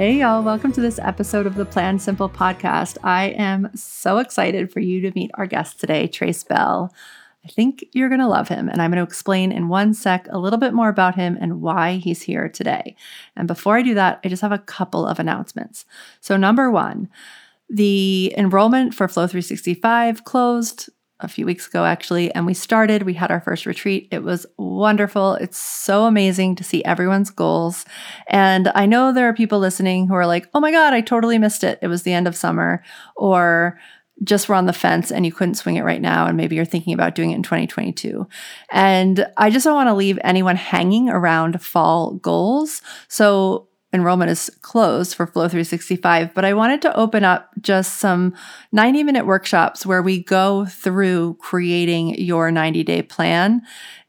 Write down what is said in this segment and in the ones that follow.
Hey, y'all, welcome to this episode of the Plan Simple podcast. I am so excited for you to meet our guest today, Trace Bell. I think you're going to love him, and I'm going to explain in one sec a little bit more about him and why he's here today. And before I do that, I just have a couple of announcements. So, number one, the enrollment for Flow 365 closed a few weeks ago, actually, and we started. We had our first retreat. It was wonderful. It's so amazing to see everyone's goals. And I know there are people listening who are like, oh my God, I totally missed it. It was the end of summer, or just were on the fence and you couldn't swing it right now, and maybe you're thinking about doing it in 2022. And I just don't want to leave anyone hanging around fall goals. So enrollment is closed for Flow 365, but I wanted to open up just some 90 minute workshops where we go through creating your 90 day plan.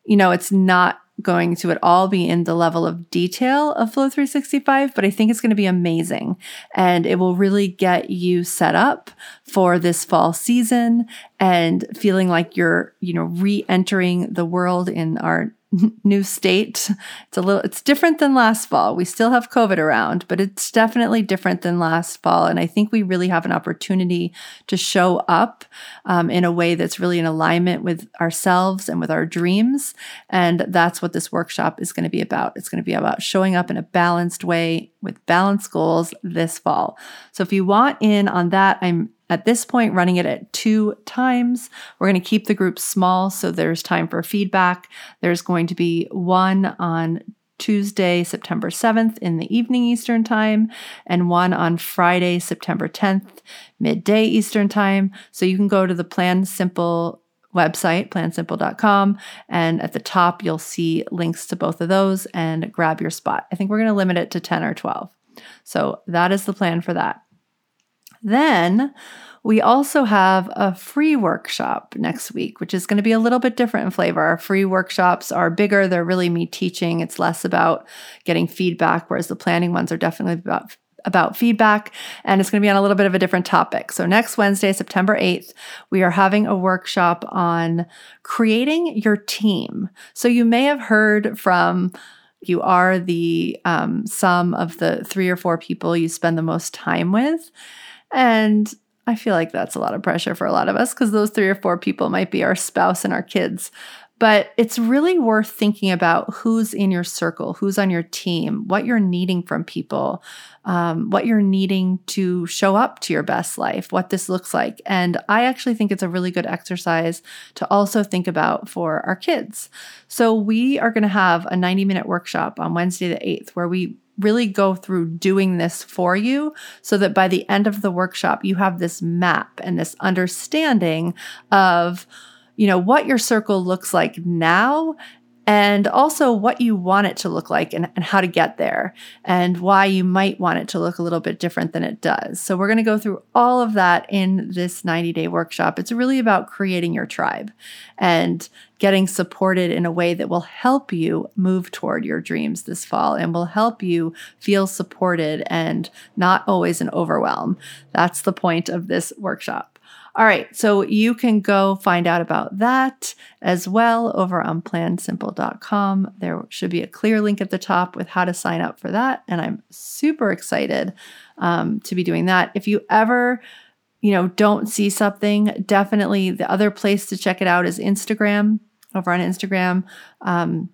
You know, it's not going to at all be in the level of detail of Flow 365, but I think it's going to be amazing and it will really get you set up for this fall season and feeling like you're, you know, re-entering the world in our new state. It's a little it's different than last fall. We still have COVID around, but it's definitely different than last fall. And I think we really have an opportunity to show up um, in a way that's really in alignment with ourselves and with our dreams. And that's what this workshop is going to be about. It's going to be about showing up in a balanced way with balanced goals this fall. So if you want in on that, I'm at this point, running it at two times. We're going to keep the group small so there's time for feedback. There's going to be one on Tuesday, September 7th in the evening Eastern Time, and one on Friday, September 10th, midday Eastern Time. So you can go to the Plan Simple website, plansimple.com, and at the top you'll see links to both of those and grab your spot. I think we're going to limit it to 10 or 12. So that is the plan for that. Then we also have a free workshop next week, which is going to be a little bit different in flavor. Our free workshops are bigger, they're really me teaching. It's less about getting feedback, whereas the planning ones are definitely about about feedback and it's going to be on a little bit of a different topic. So next Wednesday, September 8th, we are having a workshop on creating your team. So you may have heard from you are the um, sum of the three or four people you spend the most time with. And I feel like that's a lot of pressure for a lot of us because those three or four people might be our spouse and our kids. But it's really worth thinking about who's in your circle, who's on your team, what you're needing from people, um, what you're needing to show up to your best life, what this looks like. And I actually think it's a really good exercise to also think about for our kids. So we are going to have a 90 minute workshop on Wednesday, the 8th, where we really go through doing this for you so that by the end of the workshop, you have this map and this understanding of you know what your circle looks like now and also what you want it to look like and, and, how to get there and why you might want it to look a little bit different than it does. So, we're going to go through all of that in this 90 day workshop. It's really about creating your tribe and getting supported in a way that will help you move toward your dreams this fall and will help you feel supported and not always an overwhelm. That's the point of this workshop. All right, so you can go find out about that as well over on plansimple.com. There should be a clear link at the top with how to sign up for that. And I'm super excited um, to be doing that. If you ever you know, don't see something, definitely the other place to check it out is Instagram. Over on Instagram, um,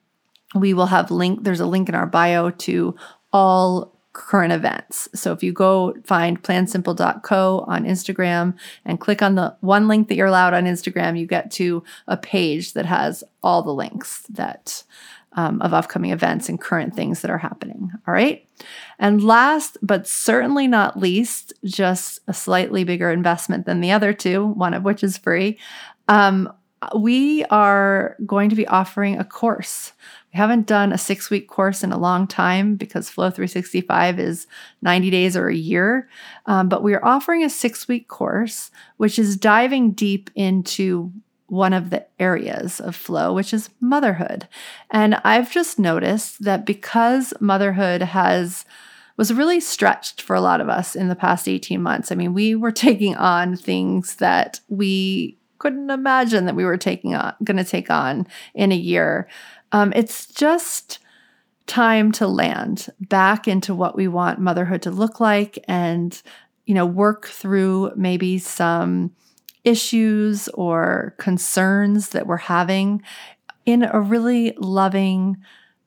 we will have link. There's a link in our bio to all current events. So if you go find plansimple.co on Instagram and click on the one link that you're allowed on Instagram, you get to a page that has all the links that um, of upcoming events and current things that are happening. All right. And last but certainly not least, just a slightly bigger investment than the other two, one of which is free. Um, we are going to be offering a course. We haven't done a six week course in a long time because Flow 365 is 90 days or a year. Um, but we are offering a six week course, which is diving deep into one of the areas of flow, which is motherhood. And I've just noticed that because motherhood has was really stretched for a lot of us in the past 18 months. I mean, we were taking on things that we couldn't imagine that we were taking on going to take on in a year. Um, it's just time to land back into what we want motherhood to look like and you know work through maybe some issues or concerns that we're having in a really loving,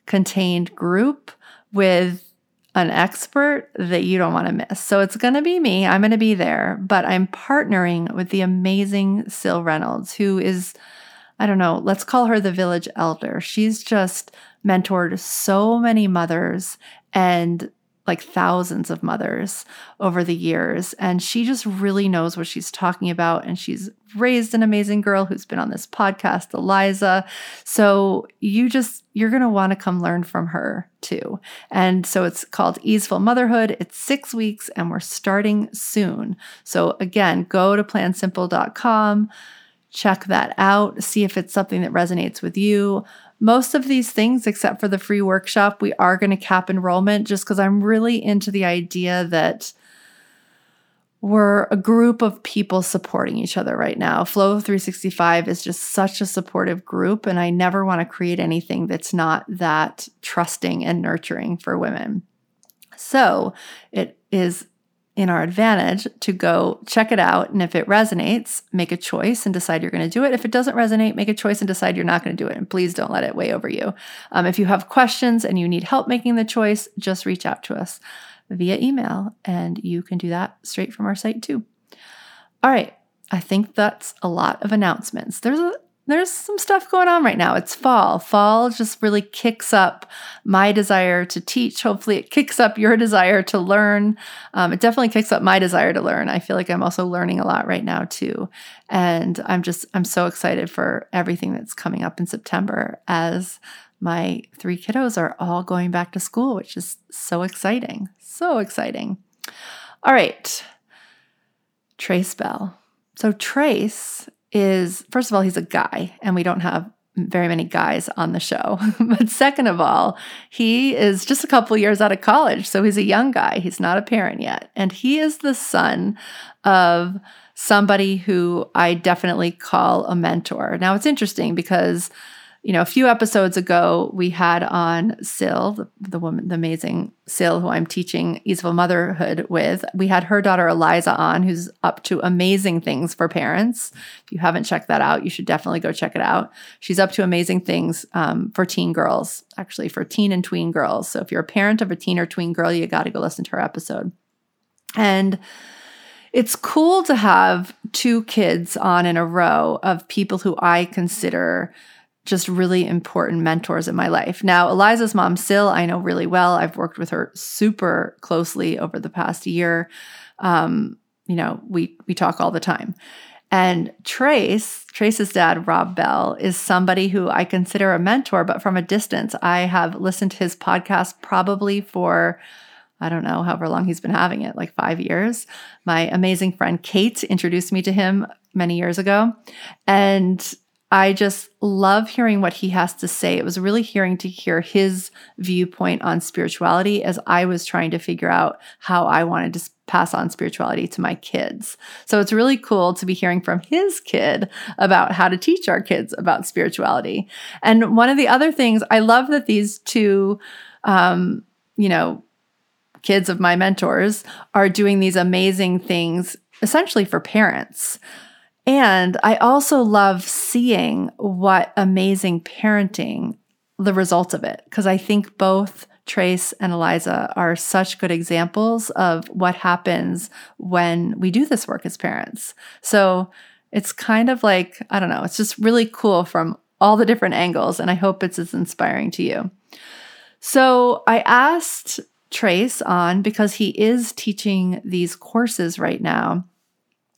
contained group with an expert that you don't want to miss. So it's going to be me. I'm going to be there, but I'm partnering with the amazing Sil Reynolds, who is, I don't know, let's call her the village elder. She's just mentored so many mothers and like thousands of mothers over the years. And she just really knows what she's talking about. And she's raised an amazing girl who's been on this podcast, Eliza. So you just, you're going to want to come learn from her too. And so it's called Easeful Motherhood. It's six weeks and we're starting soon. So again, go to plansimple.com, check that out, see if it's something that resonates with you. Most of these things, except for the free workshop, we are going to cap enrollment just because I'm really into the idea that we're a group of people supporting each other right now. Flow 365 is just such a supportive group, and I never want to create anything that's not that trusting and nurturing for women. So it is in our advantage to go check it out. And if it resonates, make a choice and decide you're going to do it. If it doesn't resonate, make a choice and decide you're not going to do it. And please don't let it weigh over you. Um, if you have questions and you need help making the choice, just reach out to us via email and you can do that straight from our site too. All right. I think that's a lot of announcements. There's a there's some stuff going on right now. It's fall. Fall just really kicks up my desire to teach. Hopefully, it kicks up your desire to learn. Um, it definitely kicks up my desire to learn. I feel like I'm also learning a lot right now too, and I'm just I'm so excited for everything that's coming up in September as my three kiddos are all going back to school, which is so exciting. So exciting. All right, Trace Bell. So Trace is first of all, he's a guy, and we don't have very many guys on the show. but second of all, he is just a couple years out of college. So he's a young guy. He's not a parent yet. And he is the son of somebody who I definitely call a mentor. Now, it's interesting because you know, a few episodes ago, we had on Sil, the, the woman, the amazing Sil, who I'm teaching Easeful Motherhood with. We had her daughter Eliza on, who's up to amazing things for parents. If you haven't checked that out, you should definitely go check it out. She's up to amazing things um, for teen girls, actually, for teen and tween girls. So if you're a parent of a teen or tween girl, you got to go listen to her episode. And it's cool to have two kids on in a row of people who I consider just really important mentors in my life. Now, Eliza's mom, Sil, I know really well. I've worked with her super closely over the past year. Um, you know, we we talk all the time. And Trace, Trace's dad, Rob Bell, is somebody who I consider a mentor, but from a distance. I have listened to his podcast probably for, I don't know, however long he's been having it, like five years. My amazing friend Kate introduced me to him many years ago. And I just love hearing what he has to say. It was really hearing to hear his viewpoint on spirituality as I was trying to figure out how I wanted to pass on spirituality to my kids. So it's really cool to be hearing from his kid about how to teach our kids about spirituality. And one of the other things I love that these two, um, you know, kids of my mentors are doing these amazing things essentially for parents. And I also love seeing what amazing parenting the results of it because I think both Trace and Eliza are such good examples of what happens when we do this work as parents. So it's kind of like, I don't know, it's just really cool from all the different angles. And I hope it's as inspiring to you. So I asked Trace on because he is teaching these courses right now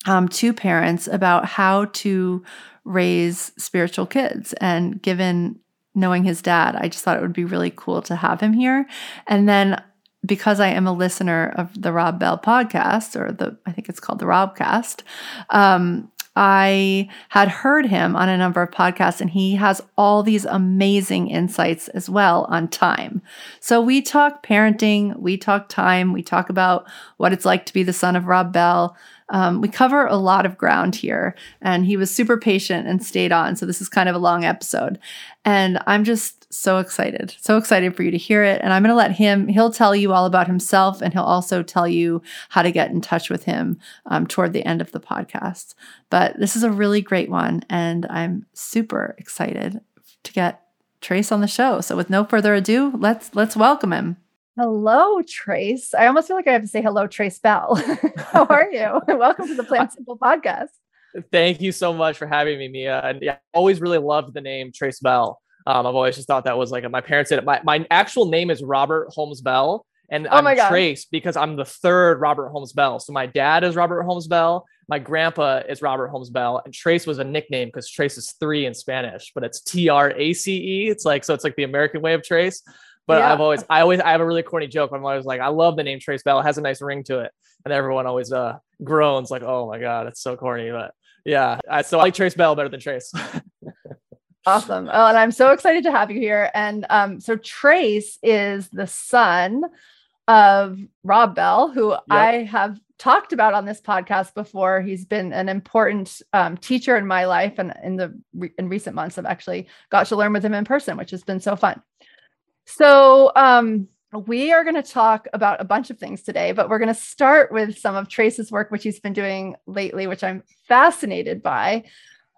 um, to parents about how to raise spiritual kids. And given knowing his dad, I just thought it would be really cool to have him here. And then because I am a listener of the Rob Bell podcast, or the I think it's called the Robcast, um, I had heard him on a number of podcasts, and he has all these amazing insights as well on time. So we talk parenting, we talk time, we talk about what it's like to be the son of Rob Bell. Um, we cover a lot of ground here, and he was super patient and stayed on. So this is kind of a long episode. And I'm just so excited, so excited for you to hear it. And I'm going to let him, he'll tell you all about himself, and he'll also tell you how to get in touch with him um, toward the end of the podcast. But this is a really great one, and I'm super excited to get Trace on the show. So with no further ado, let's let's welcome him. Hello, Trace. I almost feel like I have to say hello, Trace Bell. How are you? Welcome to the Plan Simple podcast. Thank you so much for having me, Mia. And yeah, I always really loved the name Trace Bell. Um, I've always just thought that was like my parents did it. My, my actual name is Robert Holmes Bell. And oh I'm Trace because I'm the third Robert Holmes Bell. So my dad is Robert Holmes Bell. My grandpa is Robert Holmes Bell. And Trace was a nickname because Trace is three in Spanish, but it's T R A C E. It's like, so it's like the American way of Trace. But yeah. I've always, I always, I have a really corny joke. I'm always like, I love the name Trace Bell. It has a nice ring to it, and everyone always uh groans like, oh my god, it's so corny. But yeah, I, so I like Trace Bell better than Trace. awesome. Oh, and I'm so excited to have you here. And um, so Trace is the son of Rob Bell, who yep. I have talked about on this podcast before. He's been an important um, teacher in my life, and in the in recent months, I've actually got to learn with him in person, which has been so fun. So, um, we are going to talk about a bunch of things today, but we're going to start with some of Trace's work, which he's been doing lately, which I'm fascinated by,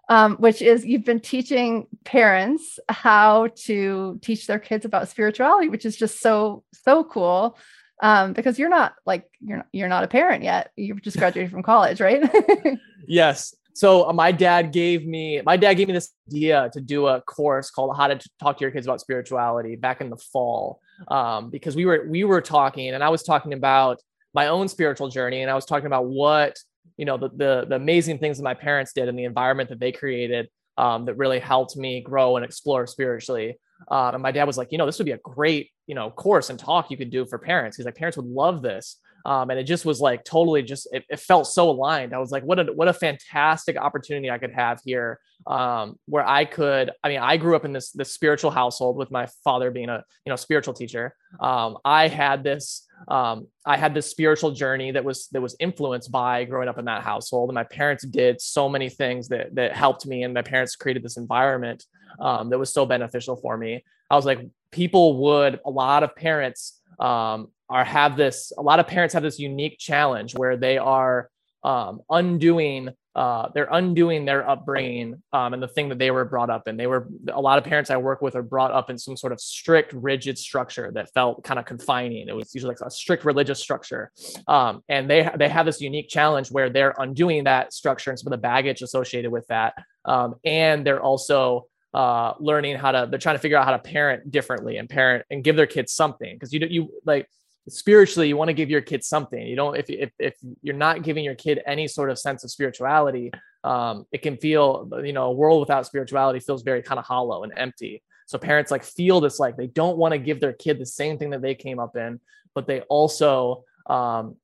um, which is you've been teaching parents how to teach their kids about spirituality, which is just so, so cool. Um, because you're not like you're not, you're not a parent yet. You've just graduated from college, right? yes. So uh, my dad gave me my dad gave me this idea to do a course called How to Talk to Your Kids About Spirituality back in the fall um, because we were we were talking and I was talking about my own spiritual journey and I was talking about what you know the the, the amazing things that my parents did and the environment that they created um, that really helped me grow and explore spiritually. Um, and my dad was like, you know, this would be a great you know course and talk you could do for parents. He's like, parents would love this. Um, and it just was like totally just it, it, felt so aligned. I was like, what a what a fantastic opportunity I could have here, um, where I could. I mean, I grew up in this this spiritual household with my father being a you know spiritual teacher. Um, I had this um, I had this spiritual journey that was that was influenced by growing up in that household, and my parents did so many things that that helped me, and my parents created this environment um, that was so beneficial for me. I was like, people would a lot of parents um, are have this a lot of parents have this unique challenge where they are um, undoing uh, they're undoing their upbringing um, and the thing that they were brought up in. They were a lot of parents I work with are brought up in some sort of strict, rigid structure that felt kind of confining. It was usually like a strict religious structure, um, and they they have this unique challenge where they're undoing that structure and some of the baggage associated with that, um, and they're also uh, learning how to. They're trying to figure out how to parent differently and parent and give their kids something. Because you you like spiritually you want to give your kid something. You don't if, if, if you're not giving your kid any sort of sense of spirituality um, it can feel you know a world without spirituality feels very kind of hollow and empty. So parents like feel this like they don't want to give their kid the same thing that they came up in but they also um,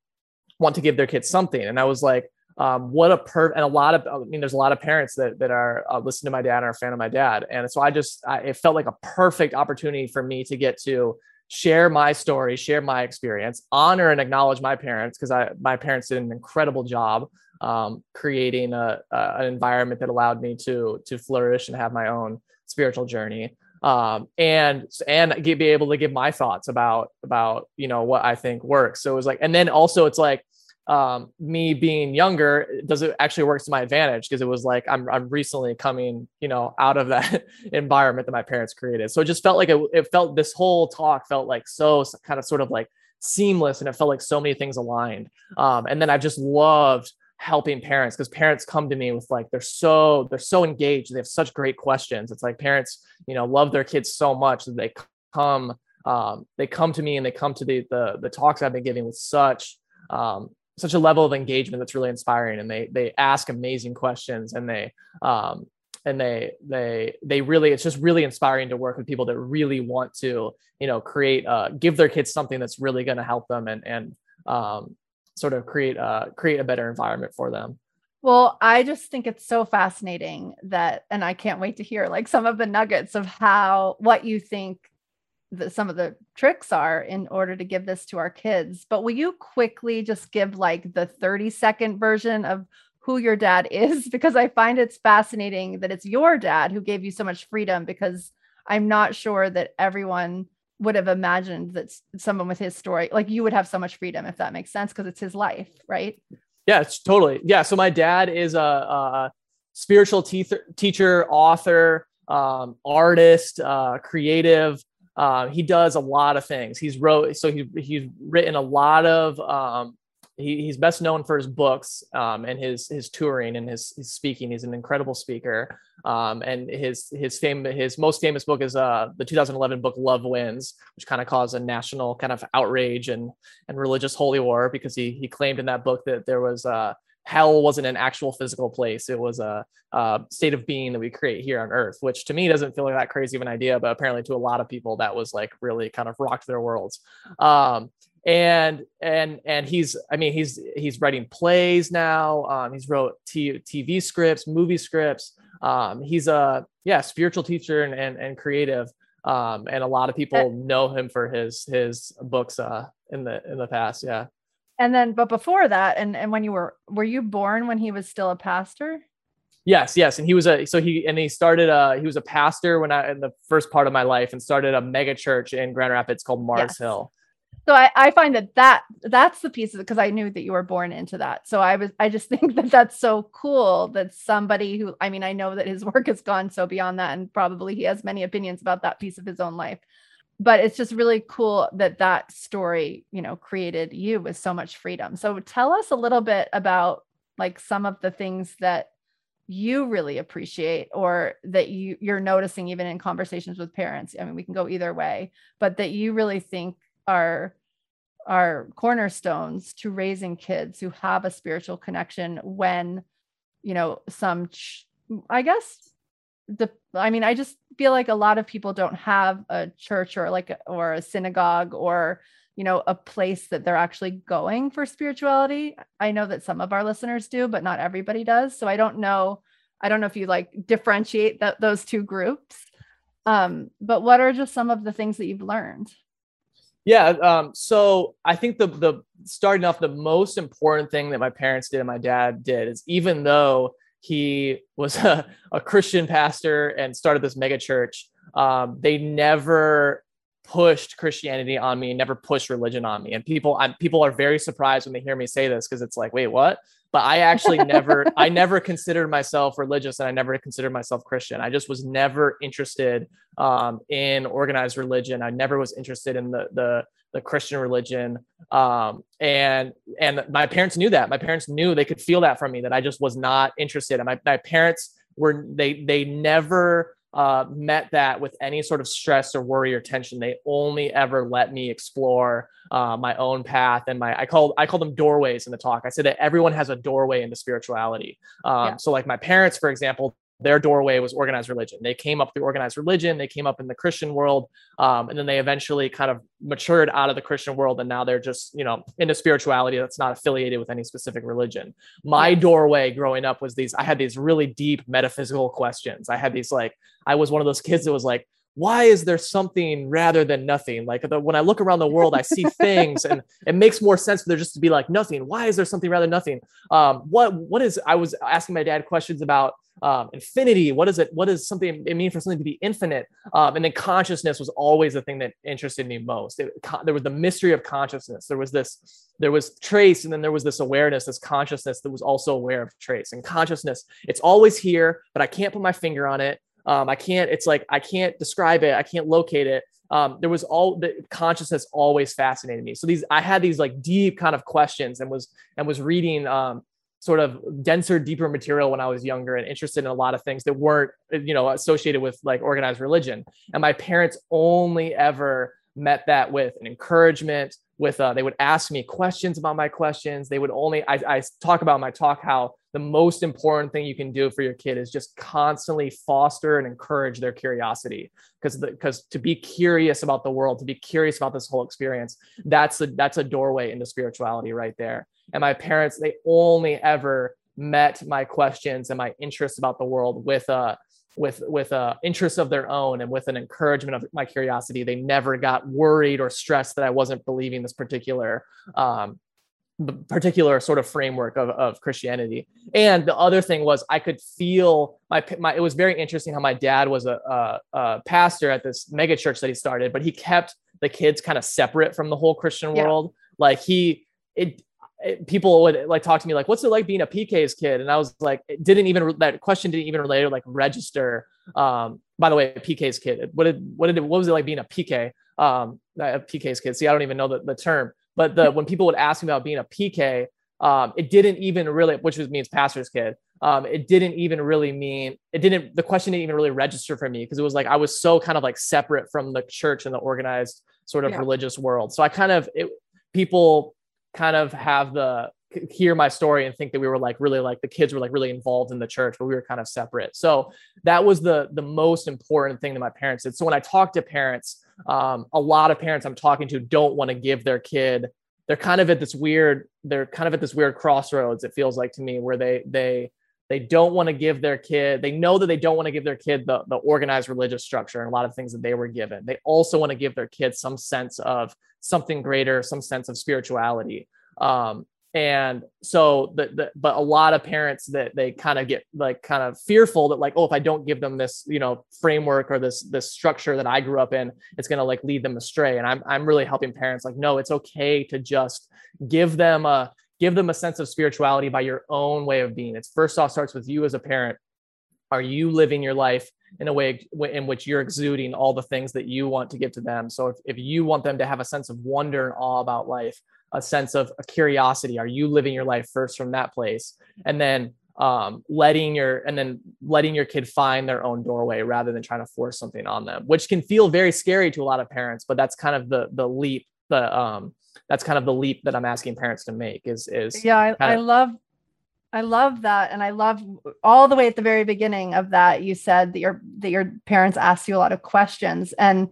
want to give their kids something. And i was like um, what a per and a lot of i mean there's a lot of parents that, that are uh, listen to my dad and are a fan of my dad and so i just I, it felt like a perfect opportunity for me to get to share my story, share my experience, honor and acknowledge my parents because I my parents did an incredible job um, creating a, a, an environment that allowed me to to flourish and have my own spiritual journey. Um, and and be able to give my thoughts about about you know what I think works. So it was like, and then also it's like um, me being younger does it actually works to my advantage because it was like I'm, I'm recently coming you know out of that environment that my parents created. So it just felt like it, it felt this whole talk felt like so kind of sort of like seamless and it felt like so many things aligned. Um, and then i just loved helping parents because parents come to me with like they're so they're so engaged they have such great questions. It's like parents you know love their kids so much that they come um, they come to me and they come to the, the the talks i've been giving with such um, such a level of engagement that's really inspiring and they they ask amazing questions and they um and they they they really it's just really inspiring to work with people that really want to you know create uh give their kids something that's really going to help them and and um sort of create uh create a better environment for them. Well, I just think it's so fascinating that, and I can't wait to hear like some of the nuggets of how, what you think that some of the tricks are in order to give this to our kids. But will you quickly just give like the 30 second version of who your dad is? Because I find it's fascinating that it's your dad who gave you so much freedom because I'm not sure that everyone would have imagined that someone with his story, like you would have so much freedom, if that makes sense, because it's his life, right? Yeah, totally. Yeah. So my dad is a, a spiritual te- teacher, author, um, artist, uh, creative. Uh, he does a lot of things. He's wrote, so he, he's written a lot of um, he, he's best known for his books um, and his his touring and his, his speaking. He's an incredible speaker. Um, and his his fame his most famous book is uh, the 2011 book Love Wins, which kind of caused a national kind of outrage and and religious holy war because he he claimed in that book that there was uh, hell wasn't an actual physical place; it was a, a state of being that we create here on Earth. Which to me doesn't feel like that crazy of an idea, but apparently to a lot of people that was like really kind of rocked their worlds. Um, and and and he's i mean he's he's writing plays now. Um, he's wrote t- tv scripts movie scripts. Um, he's a yeah spiritual teacher and and, and creative. Um, and a lot of people know him for his his books uh, in the in the past. Yeah and then but before that and and when you were were you born when he was still a pastor yes yes and he was a so he and he started uh he was a pastor when i in the first part of my life and started a mega church in grand rapids called mars yes. hill so I, I find that that that's the piece of it because I knew that you were born into that. So I was I just think that that's so cool that somebody who I mean I know that his work has gone so beyond that and probably he has many opinions about that piece of his own life. But it's just really cool that that story, you know, created you with so much freedom. So tell us a little bit about like some of the things that you really appreciate or that you you're noticing even in conversations with parents. I mean, we can go either way, but that you really think are are cornerstones to raising kids who have a spiritual connection when you know some ch- i guess the i mean i just feel like a lot of people don't have a church or like or a synagogue or you know a place that they're actually going for spirituality. I know that some of our listeners do but not everybody does. So i don't know i don't know if you like differentiate that those two groups. Um but what are just some of the things that you've learned? Yeah. Um, so I think the the starting off the most important thing that my parents did and my dad did is even though he was a, a Christian pastor and started this mega church, um, they never pushed Christianity on me, never pushed religion on me. And people, I'm, people are very surprised when they hear me say this because it's like, wait, what? But I actually never, I never considered myself religious, and I never considered myself Christian. I just was never interested um, in organized religion. I never was interested in the the the Christian religion. Um, and and my parents knew that. My parents knew they could feel that from me that I just was not interested. And my, my parents were they they never uh, met that with any sort of stress or worry or tension. They only ever let me explore uh, my own path and my I call I call them doorways in the talk. I said that everyone has a doorway into spirituality. Um, yeah. So like my parents, for example, their doorway was organized religion. They came up through organized religion. They came up in the Christian world, um, and then they eventually kind of matured out of the Christian world, and now they're just you know into spirituality that's not affiliated with any specific religion. My doorway growing up was these. I had these really deep metaphysical questions. I had these like I was one of those kids that was like, why is there something rather than nothing? Like the, when I look around the world, I see things, and it makes more sense for there just to be like nothing. Why is there something rather than nothing? Um, what what is? I was asking my dad questions about um, infinity. What is it? What does something it mean for something to be infinite? Um, and then consciousness was always the thing that interested me most. It, there was the mystery of consciousness. There was this, there was trace, and then there was this awareness, this consciousness that was also aware of trace. And consciousness, it's always here, but I can't put my finger on it. Um, I can't, it's like, I can't describe it. I can't locate it. Um, there was all the consciousness always fascinated me. So these, I had these like deep kind of questions and was, and was reading, um, sort of denser, deeper material when I was younger and interested in a lot of things that weren't, you know, associated with like organized religion. And my parents only ever met that with an encouragement, with uh, they would ask me questions about my questions. They would only I, I talk about my talk how the most important thing you can do for your kid is just constantly foster and encourage their curiosity. Because because to be curious about the world to be curious about this whole experience that's a that's a doorway into spirituality right there and my parents they only ever met my questions and my interests about the world with a with with a interest of their own and with an encouragement of my curiosity. They never got worried or stressed that i wasn't believing this particular um, particular sort of framework of, of christianity. And the other thing was i could feel my, my it was very interesting how my dad was a, a, a pastor at this mega church that he started but he kept the kids kind of separate from the whole christian yeah. world. Like he it people would like talk to me like, "What's it like being a PK's kid?" And I was like, it didn't even that question didn't even relate to like register. Um, by the way, PK's kid. What did what did it, what was it like being a PK? Um, a PK's kid. See, I don't even know the, the term, but the when people would ask me about being a PK, um, it didn't even really, which means pastor's kid. Um, it didn't even really mean it didn't. The question didn't even really register for me because it was like I was so kind of like separate from the church and the organized sort of yeah. religious world. So I kind of it people kind of have the hear my story and think that we were like really like the kids were like really involved in the church but we were kind of separate. So that was the the most important thing that my parents did. So when i talk to parents um, a lot of parents i'm talking to don't want to give their kid they're kind of at this weird they're kind of at this weird crossroads it feels like to me where they they they don't want to give their kid they know that they don't want to give their kid the, the organized religious structure and a lot of things that they were given. They also want to give their kids some sense of something greater some sense of spirituality. Um, and so the, the but a lot of parents that they kind of get like kind of fearful that like oh if i don't give them this you know framework or this this structure that i grew up in it's going to like lead them astray. And i'm i'm really helping parents like no it's okay to just give them a give them a sense of spirituality by your own way of being. It's first off starts with you as a parent. Are you living your life in a way in which you're exuding all the things that you want to give to them? So if, if you want them to have a sense of wonder and awe about life, a sense of a curiosity, are you living your life first from that place? And then um, letting your and then letting your kid find their own doorway rather than trying to force something on them, which can feel very scary to a lot of parents, but that's kind of the the leap, the um, that's kind of the leap that I'm asking parents to make is is yeah I, I love I love that and I love all the way at the very beginning of that you said that your that your parents asked you a lot of questions and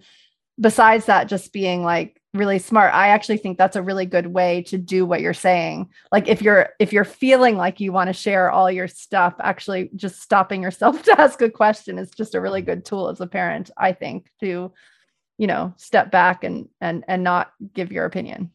besides that just being like really smart I actually think that's a really good way to do what you're saying. Like if you're if you're feeling like you want to share all your stuff actually just stopping yourself to ask a question is just a really good tool as a parent I think to you know step back and and and not give your opinion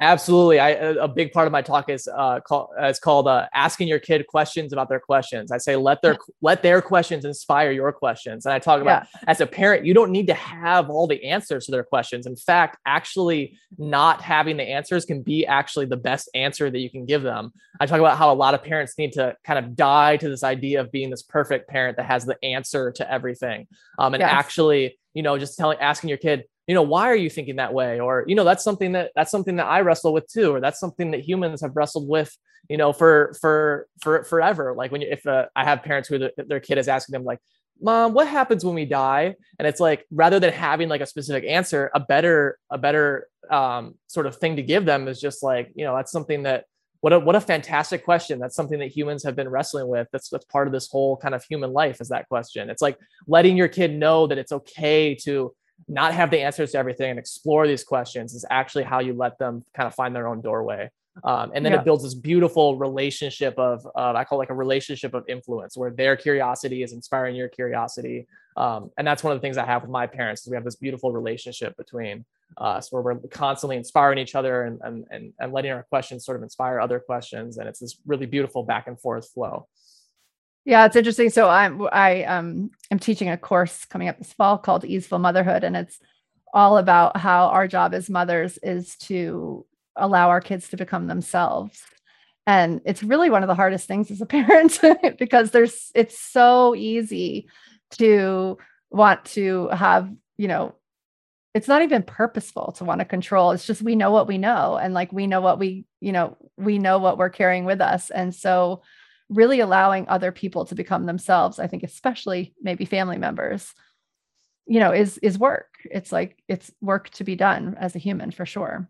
Absolutely. I a big part of my talk is uh called it's called uh, asking your kid questions about their questions. I say let their let their questions inspire your questions. And I talk about yeah. as a parent, you don't need to have all the answers to their questions. In fact, actually not having the answers can be actually the best answer that you can give them. I talk about how a lot of parents need to kind of die to this idea of being this perfect parent that has the answer to everything. Um, and yes. actually, you know, just telling asking your kid, you know why are you thinking that way? Or you know that's something that that's something that i wrestle with too or that's something that humans have wrestled with you know for for for forever. Like when you if uh, i have parents who the, their kid is asking them like mom what happens when we die? And it's like rather than having like a specific answer a better a better um, sort of thing to give them is just like you know that's something that what a what a fantastic question. That's something that humans have been wrestling with. That's that's part of this whole kind of human life is that question. It's like letting your kid know that it's okay to not have the answers to everything and explore these questions is actually how you let them kind of find their own doorway. Um, and then yeah. it builds this beautiful relationship of, uh, I call it like a relationship of influence where their curiosity is inspiring your curiosity. Um, and that's one of the things I have with my parents is we have this beautiful relationship between us where we're constantly inspiring each other and, and, and, and letting our questions sort of inspire other questions. And it's this really beautiful back and forth flow. Yeah, it's interesting. So I'm I um am teaching a course coming up this fall called Easeful Motherhood, and it's all about how our job as mothers is to allow our kids to become themselves. And it's really one of the hardest things as a parent because there's it's so easy to want to have, you know, it's not even purposeful to want to control. It's just we know what we know and like we know what we, you know, we know what we're carrying with us. And so really allowing other people to become themselves i think especially maybe family members you know is is work it's like it's work to be done as a human for sure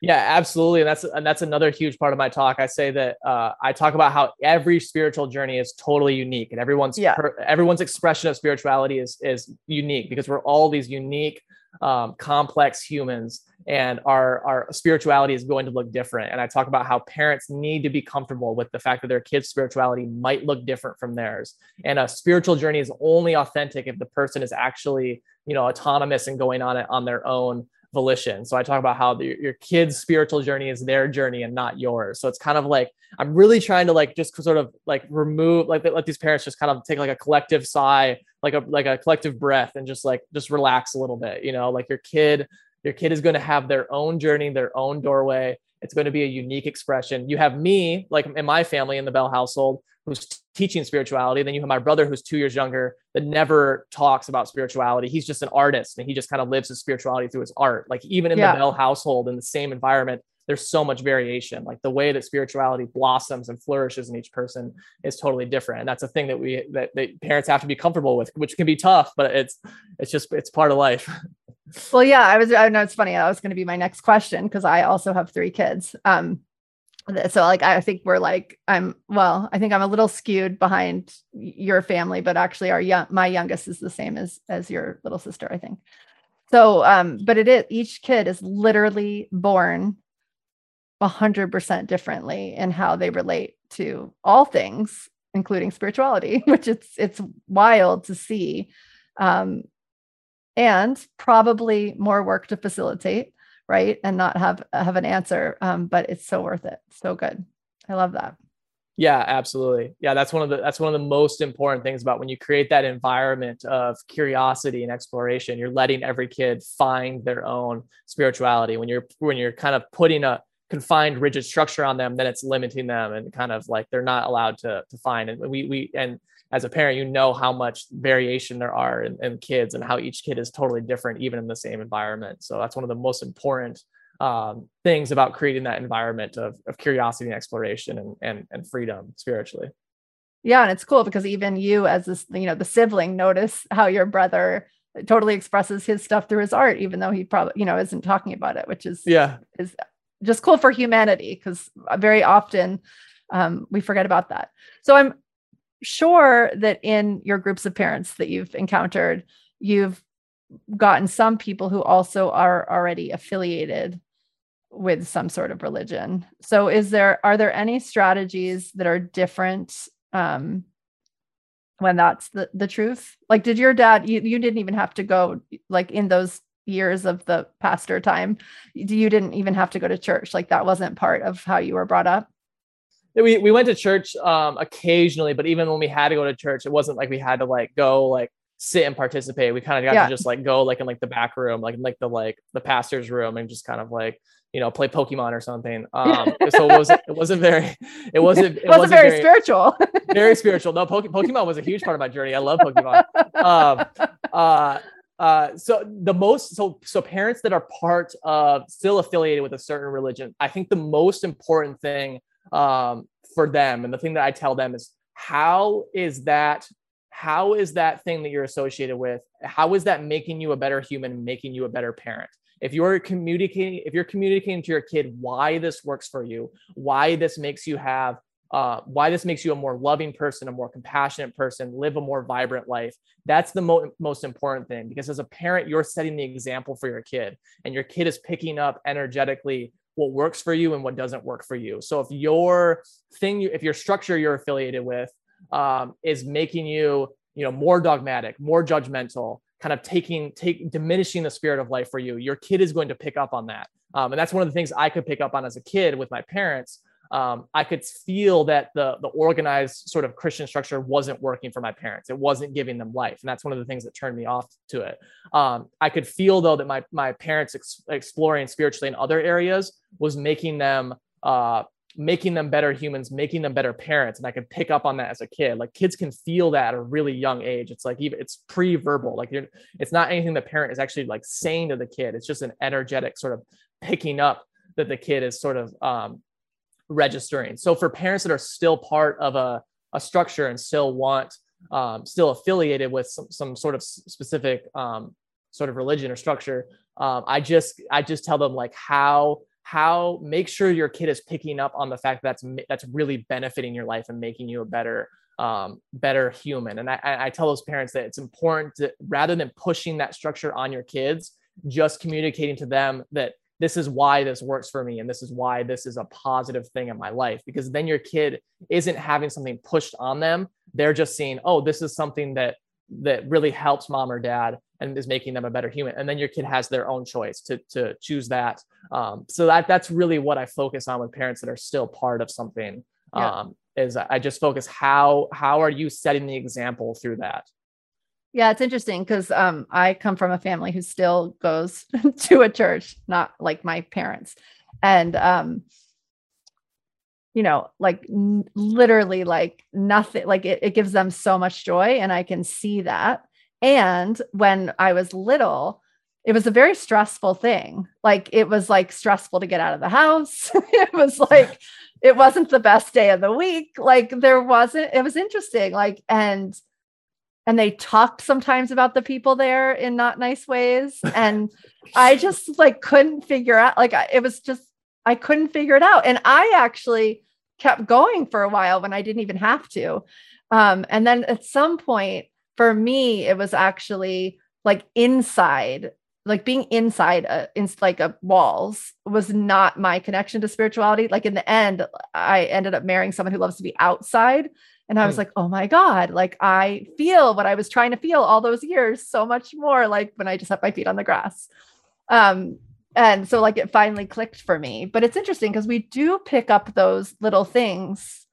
Yeah, absolutely. And that's and that's another huge part of my talk. I say that uh, I talk about how every spiritual journey is totally unique, and everyone's yeah. per, everyone's expression of spirituality is is unique because we're all these unique, um, complex humans, and our our spirituality is going to look different. And I talk about how parents need to be comfortable with the fact that their kids' spirituality might look different from theirs, and a spiritual journey is only authentic if the person is actually you know autonomous and going on it on their own volition. So I talk about how the, your kid's spiritual journey is their journey and not yours. So it's kind of like I'm really trying to like just sort of like remove like let these parents just kind of take like a collective sigh, like a like a collective breath and just like just relax a little bit, you know, like your kid your kid is going to have their own journey, their own doorway. It's going to be a unique expression. You have me, like in my family in the Bell household, who's teaching spirituality. Then you have my brother who's two years younger that never talks about spirituality. He's just an artist and he just kind of lives his spirituality through his art. Like even in yeah. the Bell household in the same environment, there's so much variation. Like the way that spirituality blossoms and flourishes in each person is totally different. And that's a thing that we that, that parents have to be comfortable with, which can be tough, but it's it's just it's part of life. well, yeah, I was I know it's funny. That was going to be my next question because I also have three kids. Um so like i think we're like i'm well i think i'm a little skewed behind your family but actually our young my youngest is the same as as your little sister i think. So um but it is each kid is literally born 100% differently in how they relate to all things including spirituality which it's it's wild to see. Um and probably more work to facilitate right? And not have have an answer um, but it's so worth it. So good. I love that. Yeah absolutely. Yeah that's one of the that's one of the most important things about when you create that environment of curiosity and exploration you're letting every kid find their own spirituality. When you're when you're kind of putting a confined rigid structure on them then it's limiting them and kind of like they're not allowed to to find. And we we and as a parent, you know how much variation there are in, in, kids and how each kid is totally different, even in the same environment. So that's one of the most important um, things about creating that environment of, of curiosity and exploration and, and, and freedom spiritually. Yeah. And it's cool because even you as this, you know, the sibling notice how your brother totally expresses his stuff through his art, even though he probably, you know, isn't talking about it, which is, yeah, is just cool for humanity because very often um, we forget about that. So I'm sure that in your groups of parents that you've encountered, you've gotten some people who also are already affiliated with some sort of religion. So is there are there any strategies that are different um when that's the the truth? Like did your dad you, you didn't even have to go like in those years of the pastor time you didn't even have to go to church like that wasn't part of how you were brought up we, we went to church um, occasionally, but even when we had to go to church, it wasn't like we had to like go like sit and participate. We kind of got yeah. to just like go like in like the back room, like in like the like the pastor's room, and just kind of like you know play Pokemon or something. Um, so it wasn't it wasn't very it wasn't it, wasn't, wasn't very, very, spiritual. very spiritual. No, Pokemon was a huge part of my journey. I love Pokemon. Um, uh, uh, so the most so so parents that are part of still affiliated with a certain religion, I think the most important thing um, for them. And the thing that I tell them is how is that how is that thing that you're associated with how is that making you a better human making you a better parent if you're communicating if you're communicating to your kid why this works for you why this makes you have uh, why this makes you a more loving person a more compassionate person live a more vibrant life that's the mo- most important thing because as a parent you're setting the example for your kid and your kid is picking up energetically what works for you and what doesn't work for you. So if your thing, if your structure you're affiliated with um, is making you, you know, more dogmatic, more judgmental, kind of taking, take diminishing the spirit of life for you, your kid is going to pick up on that. Um, and that's one of the things I could pick up on as a kid with my parents um, I could feel that the the organized sort of Christian structure wasn't working for my parents. It wasn't giving them life, and that's one of the things that turned me off to it. Um, I could feel though that my my parents ex- exploring spiritually in other areas was making them uh, making them better humans, making them better parents, and I could pick up on that as a kid. Like kids can feel that at a really young age. It's like even it's pre-verbal. Like you're, it's not anything the parent is actually like saying to the kid. It's just an energetic sort of picking up that the kid is sort of um, registering. So for parents that are still part of a, a structure and still want, um, still affiliated with some, some sort of specific um, sort of religion or structure, um, I just I just tell them like how how make sure your kid is picking up on the fact that that's that's really benefiting your life and making you a better um, better human. And I, I tell those parents that it's important to rather than pushing that structure on your kids, just communicating to them that this is why this works for me and this is why this is a positive thing in my life because then your kid isn't having something pushed on them. They're just seeing oh this is something that that really helps mom or dad and is making them a better human. And then your kid has their own choice to to choose that. Um, so that that's really what i focus on with parents that are still part of something. Yeah. um, is i just focus how how are you setting the example through that yeah, it's interesting because um, I come from a family who still goes to a church, not like my parents. And, um, you know, like n- literally, like nothing, like it, it gives them so much joy. And I can see that. And when I was little, it was a very stressful thing. Like it was like stressful to get out of the house. it was like, it wasn't the best day of the week. Like there wasn't, it was interesting. Like, and, and they talked sometimes about the people there in not nice ways. And i just like couldn't figure out like it was just i couldn't figure it out. And i actually kept going for a while when i didn't even have to. Um, and then at some point for me it was actually like inside like being inside a, in like a walls was not my connection to spirituality. Like in the end i ended up marrying someone who loves to be outside and I was mm. like, oh my God, like I feel what I was trying to feel all those years so much more like when I just have my feet on the grass. Um, and so like it finally clicked for me. But it's interesting because we do pick up those little things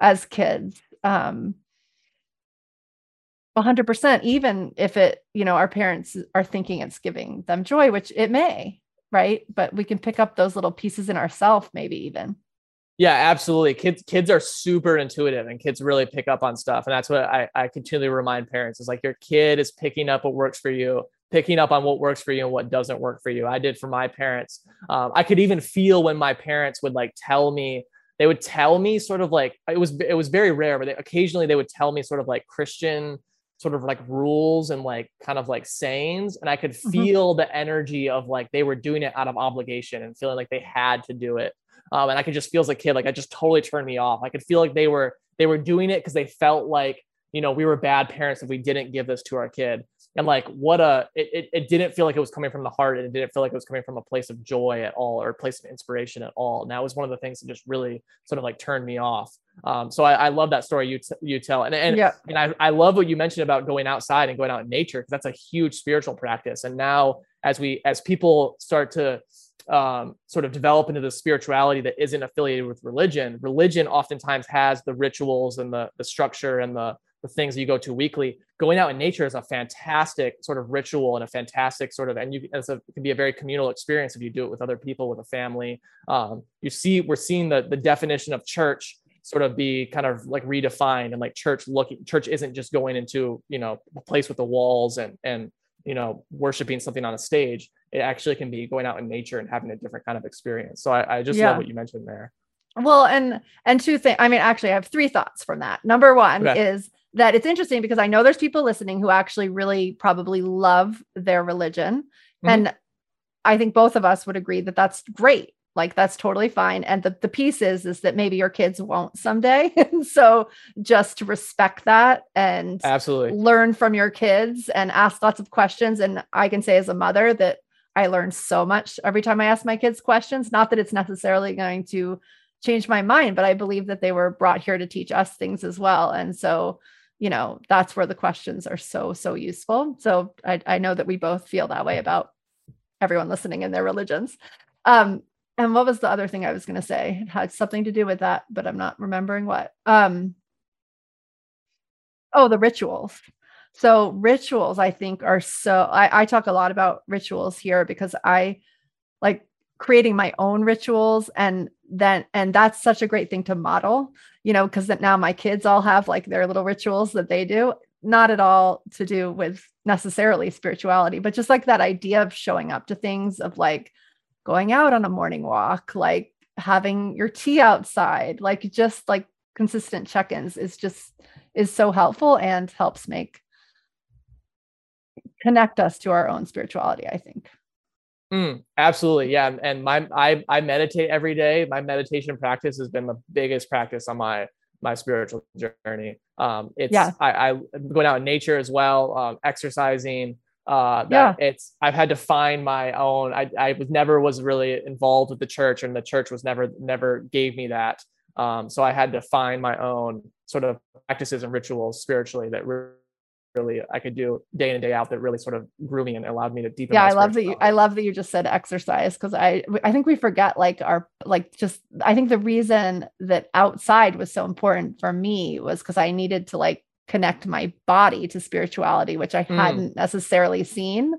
as kids. Um 100% even if it you know our parents are thinking it's giving them joy which it may right but we can pick up those little pieces in ourselves maybe even yeah, absolutely. Kids kids are super intuitive and kids really pick up on stuff. And that's what I, I continually remind parents is like your kid is picking up what works for you, picking up on what works for you and what doesn't work for you. I did for my parents. Um, I could even feel when my parents would like tell me, they would tell me sort of like it was it was very rare, but they, occasionally they would tell me sort of like Christian sort of like rules and like kind of like sayings and i could mm-hmm. feel mm-hmm. the energy of like they were doing it out of obligation and feeling like they had to do it um, and I could just feel as a kid, like I just totally turned me off. I could feel like they were they were doing it because they felt like you know we were bad parents if we didn't give this to our kid. And like what a it, it, it didn't feel like it was coming from the heart and it didn't feel like it was coming from a place of joy at all or a place of inspiration at all. And that was one of the things that just really sort of like turned me off. Um, so I, I love that story you t- you tell, and and, yeah. and I, I love what you mentioned about going outside and going out in nature because that's a huge spiritual practice. And now as we as people start to um, sort of develop into the spirituality that isn't affiliated with religion. Religion oftentimes has the rituals and the, the structure and the, the things that you go to weekly. Going out in nature is a fantastic sort of ritual and a fantastic sort of, and you as a, it can be a very communal experience if you do it with other people, with a family. Um, you see, we're seeing the the definition of church sort of be kind of like redefined and like church looking church isn't just going into you know a place with the walls and and you know worshiping something on a stage it actually can be going out in nature and having a different kind of experience so i, I just yeah. love what you mentioned there well and and two things i mean actually i have three thoughts from that number one okay. is that it's interesting because i know there's people listening who actually really probably love their religion. Mm-hmm. and i think both of us would agree that that's great. Like that's totally fine. And the, the piece is is that maybe your kids won't someday. And so just to respect that and absolutely. learn from your kids and ask lots of questions. And i can say as a mother that i learn so much every time i ask my kids questions. Not that it's necessarily going to change my mind but i believe that they were brought here to teach us things as well. And so you know that's where the questions are so so useful so i, I know that we both feel that way about everyone listening in their religions um, and what was the other thing I was going to say? It had something to do with that, but I'm not remembering what. Um, oh, the rituals. So rituals, I think, are so. I, I talk a lot about rituals here because I like creating my own rituals, and then and that's such a great thing to model. You know, because now my kids all have like their little rituals that they do. Not at all to do with necessarily spirituality, but just like that idea of showing up to things of like going out on a morning walk, like having your tea outside, like just like consistent check-ins is just is so helpful and helps make connect us to our own spirituality, I think. Mm, absolutely. Yeah. And my, I, I meditate every day. My meditation practice has been the biggest practice on my, my spiritual journey. Um, it's, yeah. I, I going out in nature as well, um, exercising, uh, yeah. it's, I've had to find my own, I, I was never was really involved with the church and the church was never, never gave me that. Um, so I had to find my own sort of practices and rituals spiritually that really I could do day in and day out that really sort of grew me and allowed me to deepen. Yeah, I love that you I love that you just said exercise because I I think we forget like our like just I think the reason that outside was so important for me was because I needed to like connect my body to spirituality, which I mm. hadn't necessarily seen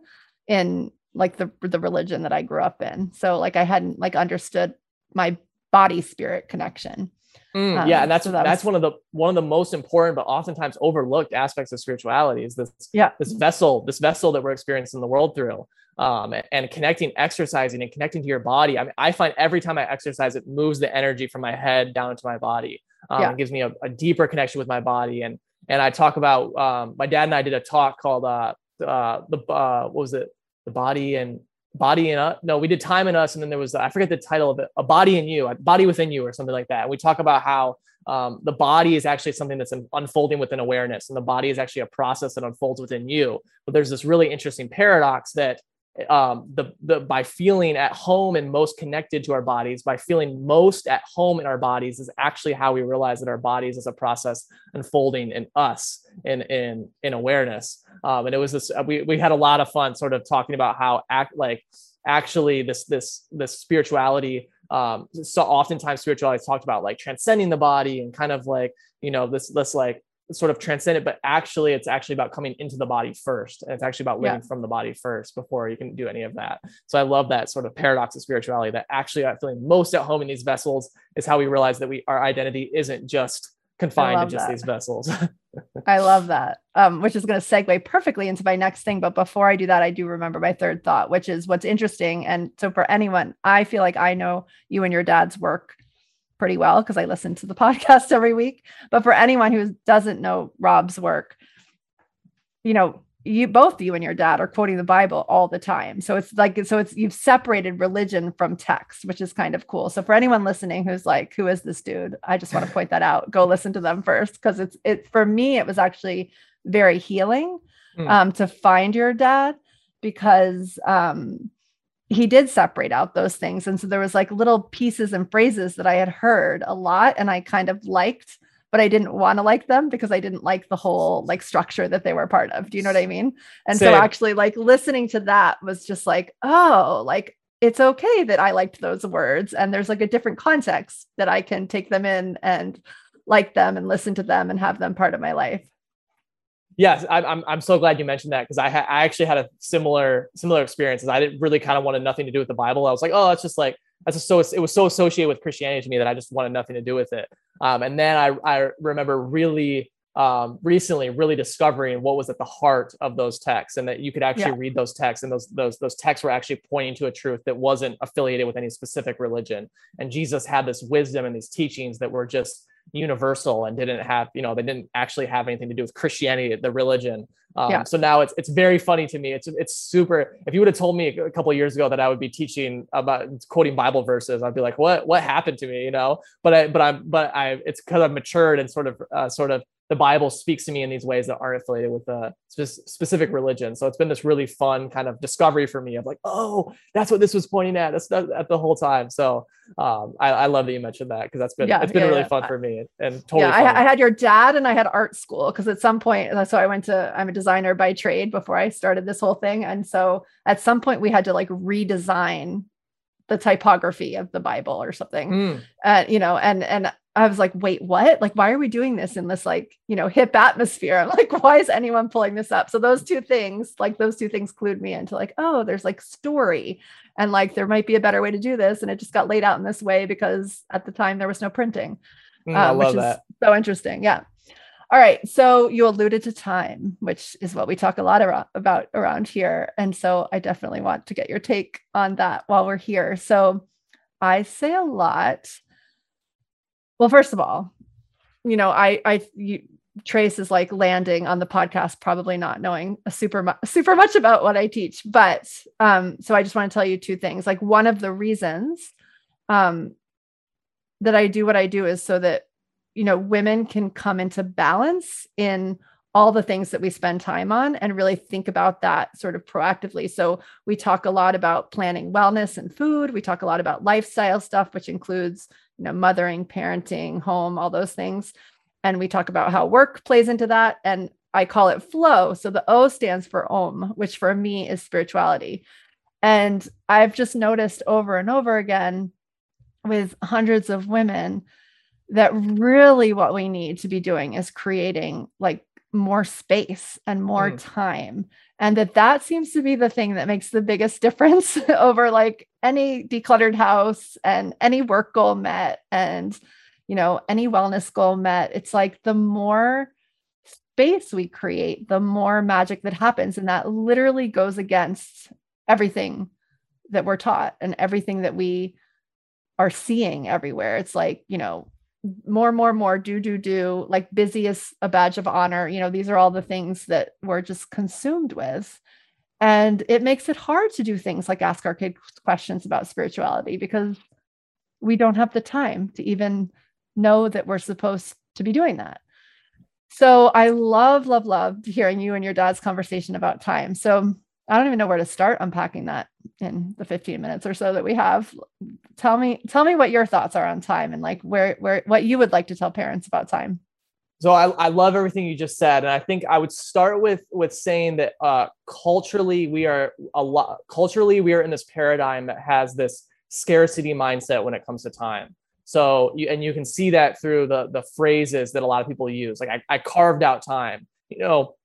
in like the the religion that I grew up in. So like I hadn't like understood my body spirit connection. Mm, um, yeah, and that's so that that's was, one of the one of the most important but oftentimes overlooked aspects of spirituality is this yeah. this vessel this vessel that we're experiencing the world through um, and connecting exercising and connecting to your body. I mean I find every time I exercise it moves the energy from my head down into my body um, yeah. it gives me a, a, deeper connection with my body. And and I talk about um, my dad and I did a talk called uh, uh the uh, what was it? The body and body in us. No, we did time in us, and then there was I forget the title of it, a body in you, a body within you, or something like that. And we talk about how um, the body is actually something that's unfolding within awareness, and the body is actually a process that unfolds within you. But there's this really interesting paradox that um, the, the by feeling at home and most connected to our bodies, by feeling most at home in our bodies, is actually how we realize that our bodies is a process unfolding in us in in in awareness. Um, and it was this we we had a lot of fun sort of talking about how act like actually this this this spirituality um so oftentimes spirituality is talked about like transcending the body and kind of like you know this this like sort of transcend it, but actually it's actually about coming into the body first. And it's actually about living yeah. from the body first before you can do any of that. So I love that sort of paradox of spirituality that actually I'm feeling most at home in these vessels is how we realize that we our identity isn't just confined to just that. these vessels. I love that. Um, which is going to segue perfectly into my next thing. But before I do that, I do remember my third thought, which is what's interesting. And so for anyone, I feel like I know you and your dad's work pretty well because I listen to the podcast every week. But for anyone who doesn't know Rob's work, you know, you both you and your dad are quoting the Bible all the time. So it's like so it's you've separated religion from text, which is kind of cool. So for anyone listening who's like, who is this dude? I just want to point that out. Go listen to them first because it's it for me, it was actually very healing mm. um, to find your dad because um he did separate out those things. And so there was like little pieces and phrases that I had heard a lot and I kind of liked, but I didn't want to like them because I didn't like the whole like structure that they were part of. Do you know what I mean? And Same. so actually like listening to that was just like, oh, like it's okay that I liked those words. And there's like a different context that I can take them in and like them and listen to them and have them part of my life. Yes, I'm, I'm so glad you mentioned that because I, ha- I actually had a similar similar experiences. I didn't really kind of wanted nothing to do with the Bible. I was like, oh, it's just like that's just so it was so associated with Christianity to me that I just wanted nothing to do with it. Um, and then I I remember really um, recently really discovering what was at the heart of those texts and that you could actually yeah. read those texts and those those those texts were actually pointing to a truth that wasn't affiliated with any specific religion. And Jesus had this wisdom and these teachings that were just universal and didn't have you know they didn't actually have anything to do with christianity the religion. Um, yeah. so now it's it's very funny to me. It's it's super if you would have told me a couple years ago that i would be teaching about quoting bible verses i'd be like what what happened to me? You know? But i but i'm but i it's because i've matured and sort of uh, sort of the Bible speaks to me in these ways that aren't affiliated with a spe- specific religion. So it's been this really fun kind of discovery for me of like, oh, that's what this was pointing at. That's that, at the whole time. So um, I, I, love that you mentioned that because that's been yeah, it's been yeah, really yeah. fun for me and totally. Yeah, I, I, had your dad and I had art school because at some point, so I went to I'm a designer by trade before I started this whole thing, and so at some point we had to like redesign the typography of the Bible or something. Mm. Uh, you know, and and I was like, wait, what? Like, why are we doing this in this like, you know, hip atmosphere? I'm like, why is anyone pulling this up? So those two things, like those two things clued me into like, oh, there's like story and like there might be a better way to do this. And it just got laid out in this way because at the time there was no printing. Mm, um, which that. is so interesting. Yeah. All right. So you alluded to time, which is what we talk a lot about around here. And so I definitely want to get your take on that while we're here. So I say a lot well, first of all, you know, I, I, you, Trace is like landing on the podcast, probably not knowing a super mu- super much about what I teach. But um, so I just want to tell you two things. Like one of the reasons um, that I do what I do is so that you know women can come into balance in all the things that we spend time on and really think about that sort of proactively. So we talk a lot about planning wellness and food. We talk a lot about lifestyle stuff, which includes you know mothering, parenting, home, all those things and we talk about how work plays into that and i call it flow so the o stands for om which for me is spirituality and i've just noticed over and over again with hundreds of women that really what we need to be doing is creating like more space and more mm. time and that that seems to be the thing that makes the biggest difference over like any decluttered house and any work goal met and you know, any wellness goal met, it's like the more space we create, the more magic that happens. And that literally goes against everything that we're taught and everything that we are seeing everywhere. It's like, you know, more, more, more, do, do, do, like busy is a badge of honor. You know, these are all the things that we're just consumed with. And it makes it hard to do things like ask our kids questions about spirituality because we don't have the time to even know that we're supposed to be doing that. So I love, love, love hearing you and your dad's conversation about time. So I don't even know where to start unpacking that in the 15 minutes or so that we have. Tell me, tell me what your thoughts are on time and like where, where, what you would like to tell parents about time. So I, I love everything you just said, and I think I would start with with saying that uh, culturally we are a lot. Culturally, we are in this paradigm that has this scarcity mindset when it comes to time. So you and you can see that through the the phrases that a lot of people use. Like I, I carved out time. You know,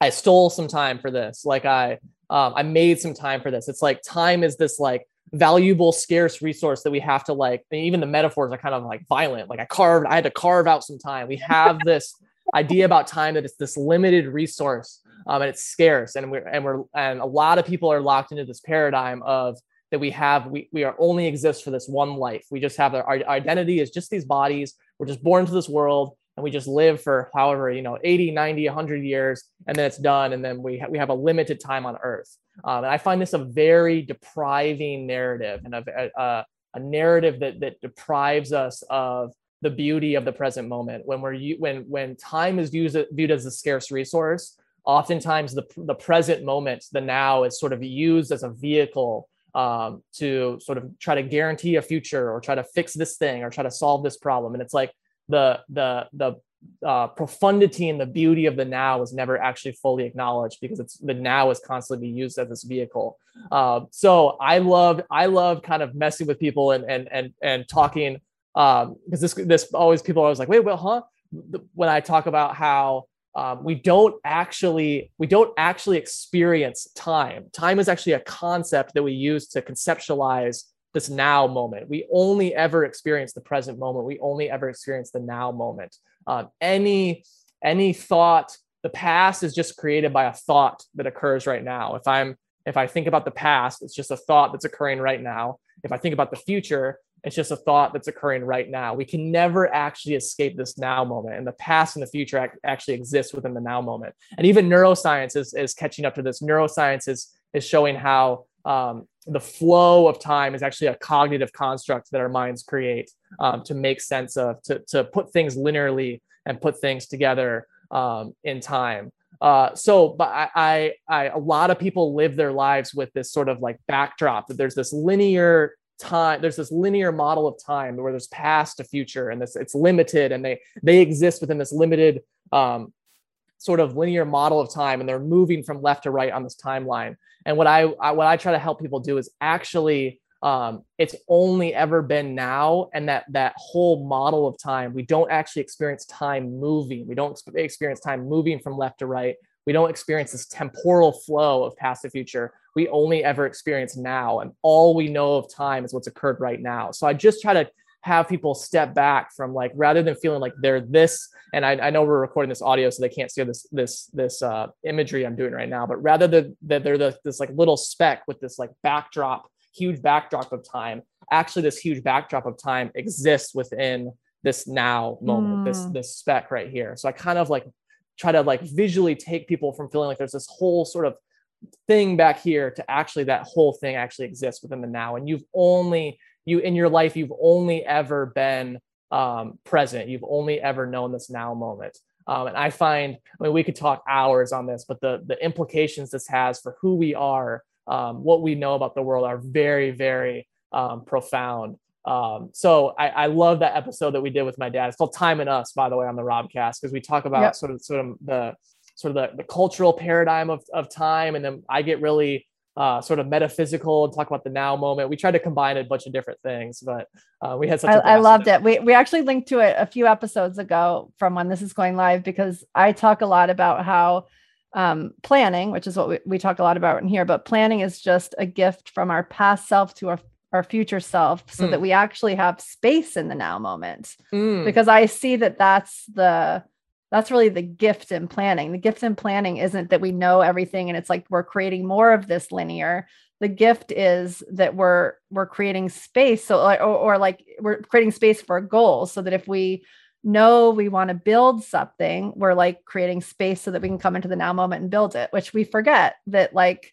I stole some time for this. Like I um, I made some time for this. It's like time is this like valuable, scarce resource that we have to like. even the metaphors are kind of like violent. Like I carved, I had to carve out some time. We have this idea about time that it's this limited resource um, and it's scarce, and we're and we're and a lot of people are locked into this paradigm of that we have we, we are only exist for this one life we just have our, our identity is just these bodies we're just born into this world and we just live for however you know 80 90 100 years and then it's done and then we, ha- we have a limited time on earth um, and i find this a very depriving narrative and a, a, a narrative that that deprives us of the beauty of the present moment when we're when when time is viewed, viewed as a scarce resource oftentimes the, the present moment the now is sort of used as a vehicle um, to sort of try to guarantee a future or try to fix this thing or try to solve this problem. And it's like the the the uh, profundity and the beauty of the now is never actually fully acknowledged because it's the now is constantly being used as this vehicle. Uh, so I love I love kind of messing with people and and and and talking because um, this this always people are always like wait well huh when I talk about how um, we don't actually we don't actually experience time time is actually a concept that we use to conceptualize this now moment we only ever experience the present moment we only ever experience the now moment um, any any thought the past is just created by a thought that occurs right now if i'm if i think about the past it's just a thought that's occurring right now if i think about the future it's just a thought that's occurring right now. We can never actually escape this now moment. And the past and the future actually exist within the now moment. And even neuroscience is, is catching up to this. Neuroscience is, is showing how um, the flow of time is actually a cognitive construct that our minds create um, to make sense of, to, to put things linearly and put things together um, in time. Uh, so, but I, I, I, a lot of people live their lives with this sort of like backdrop that there's this linear time there's this linear model of time where there's past to future and this it's limited and they they exist within this limited um, sort of linear model of time and they're moving from left to right on this timeline. And what i, I what i try to help people do is actually um, it's only ever been now and that that whole model of time we don't actually experience time moving. We don't experience time moving from left to right. We don't experience this temporal flow of past to future. We only ever experience now and all we know of time is what's occurred right now. So i just try to have people step back from like rather than feeling like they're this and I, I know we're recording this audio so they can't see this this this uh, imagery i'm doing right now but rather than that they're the, this like little speck with this like backdrop huge backdrop of time actually this huge backdrop of time exists within this now moment, mm. this this speck right here. So I kind of like try to like visually take people from feeling like there's this whole sort of thing back here to actually that whole thing actually exists within the now and you've only you in your life you've only ever been um, present you've only ever known this now moment um, and i find i mean we could talk hours on this but the the implications this has for who we are um, what we know about the world are very very um, profound um, so I, I, love that episode that we did with my dad. It's called Time and Us, by the way, on the Robcast, because we talk about yep. sort of sort of the sort of the, the cultural paradigm of, of time. And then I get really uh, sort of metaphysical and talk about the now moment. We tried to combine a bunch of different things, but uh, we had such. I, I loved it. We we actually linked to it a few episodes ago from when this is going live because I talk a lot about how um, planning, which is what we, we talk a lot about in here, but planning is just a gift from our past self to our our future self so mm. that we actually have space in the now moment mm. because i see that that's the that's really the gift in planning. The gift in planning isn't that we know everything and it's like we're creating more of this linear. The gift is that we're we're creating space so or, or like we're creating space for goals so that if we know we want to build something, we're like creating space so that we can come into the now moment and build it, which we forget that like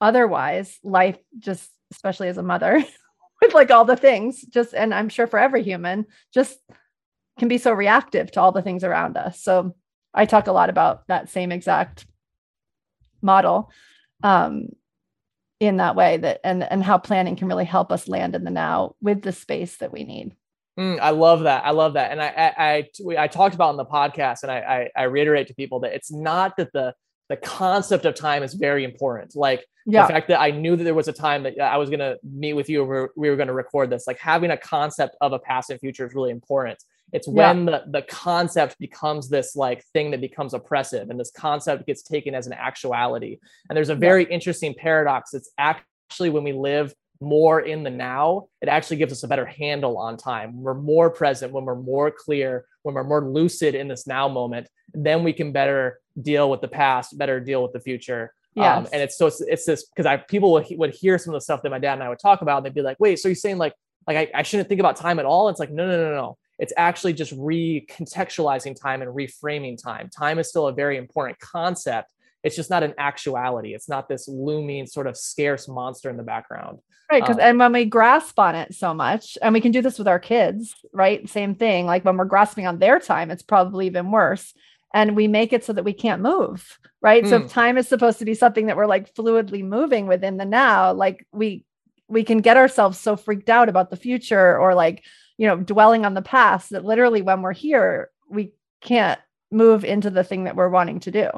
otherwise life just especially as a mother with like all the things just and I'm sure for every human just can be so reactive to all the things around us. So I talk a lot about that same exact model um, in that way that and and how planning can really help us land in the now with the space that we need. Mm, I love that. I love that. And I, I, I, I talked about in the podcast, and I, I, I reiterate to people that it's not that the the concept of time is very important. Like yeah. the fact that I knew that there was a time that I was going to meet with you, or we were going to record this. Like having a concept of a past and future is really important. It's when yeah. the, the concept becomes this like thing that becomes oppressive and this concept gets taken as an actuality. And there's a very yeah. interesting paradox. It's actually when we live more in the now, it actually gives us a better handle on time. We're more present, when we're more clear, when we're more lucid in this now moment, then we can better deal with the past, better deal with the future. Yeah. Um, and it's so it's, it's this because I people would, would hear some of the stuff that my dad and I would talk about, and they'd be like, "Wait, so you're saying like like I, I shouldn't think about time at all?" It's like, no, no, no, no it's actually just recontextualizing time and reframing time. Time is still a very important concept. It's just not an actuality. It's not this looming sort of scarce monster in the background. Right. Because, um, and when we grasp on it so much, and we can do this with our kids, right? Same thing. Like when we're grasping on their time, it's probably even worse. And we make it so that we can't move, right? So if hmm. time is supposed to be something that we're like fluidly moving within the now, like we we can get ourselves so freaked out about the future or like you know dwelling on the past that literally when we're here we can't move into the thing that we're wanting to do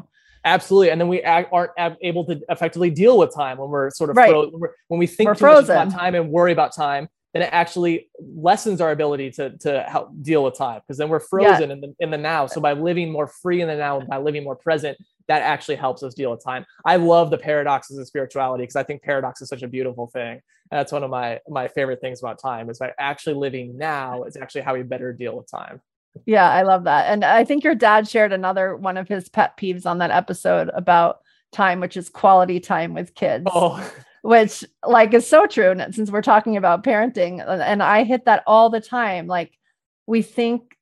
absolutely and then we aren't able to effectively deal with time when we're sort of right. fro- when we think we're too frozen. much about time and worry about time then it actually lessens our ability to to help deal with time because then we're frozen yeah. in the in the now so by living more free in the now by living more present that actually helps us deal with time. I love the paradoxes of spirituality because I think paradox is such a beautiful thing. And that's one of my my favorite things about time is by actually living now is actually how we better deal with time. Yeah, I love that. And I think your dad shared another one of his pet peeves on that episode about time, which is quality time with kids. Oh. Which like is so true And since we're talking about parenting and I hit that all the time like we think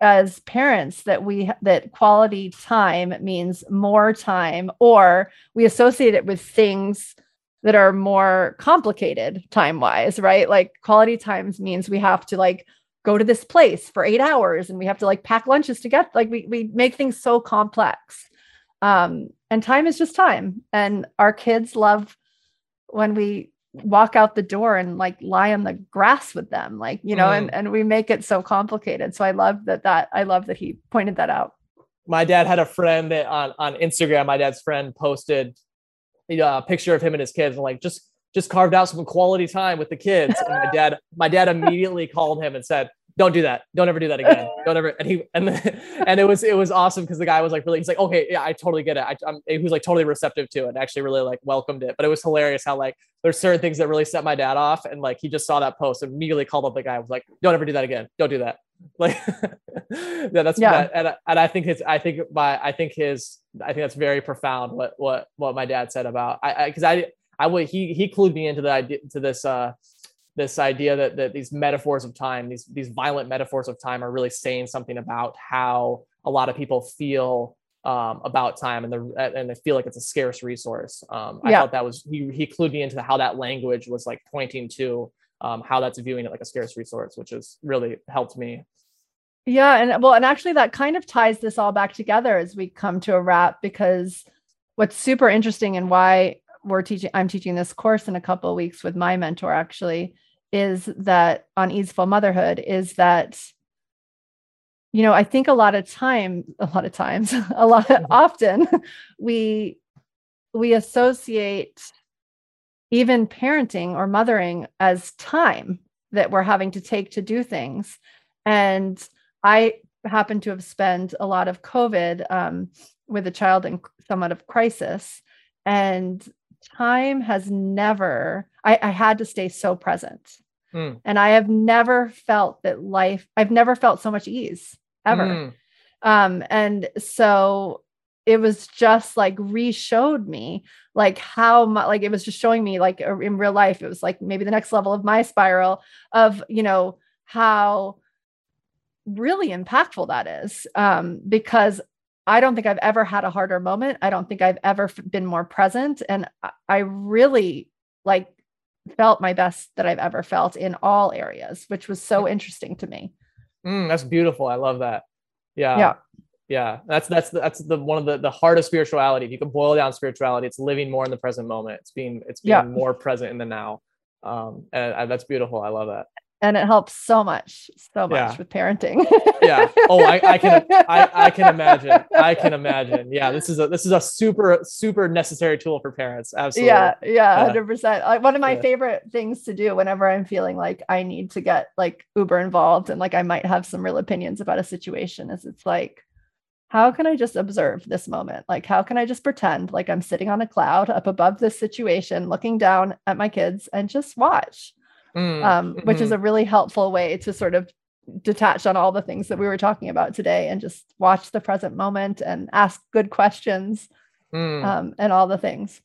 as parents that we that quality time means more time or we associate it with things that are more complicated time wise right? Like quality times means we have to like go to this place for 8 hours and we have to like pack lunches to get like we we make things so complex. Um and time is just time and our kids love when we walk out the door and like lie on the grass with them like you know mm. and and we make it so complicated. So i love that that i love that he pointed that out. My dad had a friend that on on instagram my dad's friend posted a picture of him and his kids and like just just carved out some quality time with the kids. And my dad my dad immediately called him and said don't do that. Don't ever do that again. Don't ever. And he and and it was it was awesome because the guy was like really he's like okay yeah I totally get it. I, I'm, he was like totally receptive to it. Actually really like welcomed it. But it was hilarious how like there's certain things that really set my dad off and like he just saw that post and immediately called up the guy was like don't ever do that again. Don't do that. Like yeah that's yeah. That, and and I think his I think my I think his I think that's very profound what what what my dad said about I because I, I, I would he he clued me into the idea to this uh this idea that, that these metaphors of time, these these violent metaphors of time, are really saying something about how a lot of people feel um, about time, and the and they feel like it's a scarce resource. Um, I Yeah. thought that was he he clued me into how that language was like pointing to um, how that's viewing it like a scarce resource, which has really helped me. Yeah, and well, and actually that kind of ties this all back together as we come to a wrap because what's super interesting and why we're teaching I'm teaching this course in a couple of weeks with my mentor actually is that on easeful motherhood is that you know, I think a lot of time a lot of times a lot Mhm. often we we associate even parenting or mothering as time that we're having to take to do things and I happen to have spent a lot of COVID um, with a child in somewhat of crisis, and time has never. I, I had to stay so present, Mm. and I have never felt that life. I've never felt so much ease ever, Mm, um, and so it was just like re-showed me like how much like it was just showing me like in real life it was like maybe the next level of my spiral of you know how really impactful that is um, because I don't think I've ever had a harder moment. I don't think I've ever been more present. And I- really like felt my best that I've ever felt in all areas, which was so interesting to me. mm, that's beautiful. I love that. Yeah. Yeah. Yeah. That's that's that's the one of the the heart of spirituality. If you can boil down spirituality, it's living more in the present moment. It's being it's being Yeah. more present in the now. Um, and I, that's beautiful. I love that. And it helps so much, so much Yeah. with parenting. Yeah. Oh, I, I can I, I can imagine. I can imagine. Yeah. This is a this is a super super necessary tool for parents. Absolutely. Yeah, yeah, Yeah. hundred percent. Like one of my Yeah. favorite things to do whenever I'm feeling like I need to get like uber involved and like I might have some real opinions about a situation is it's like, how can I just observe this moment? Like, how can I just pretend like I'm sitting on a cloud up above this situation, looking down at my kids and just watch? Mm, Um, which is mhm. a really helpful way to sort of detach on all the things that we were talking about today and just watch the present moment and ask good questions Mm. um, and all the things.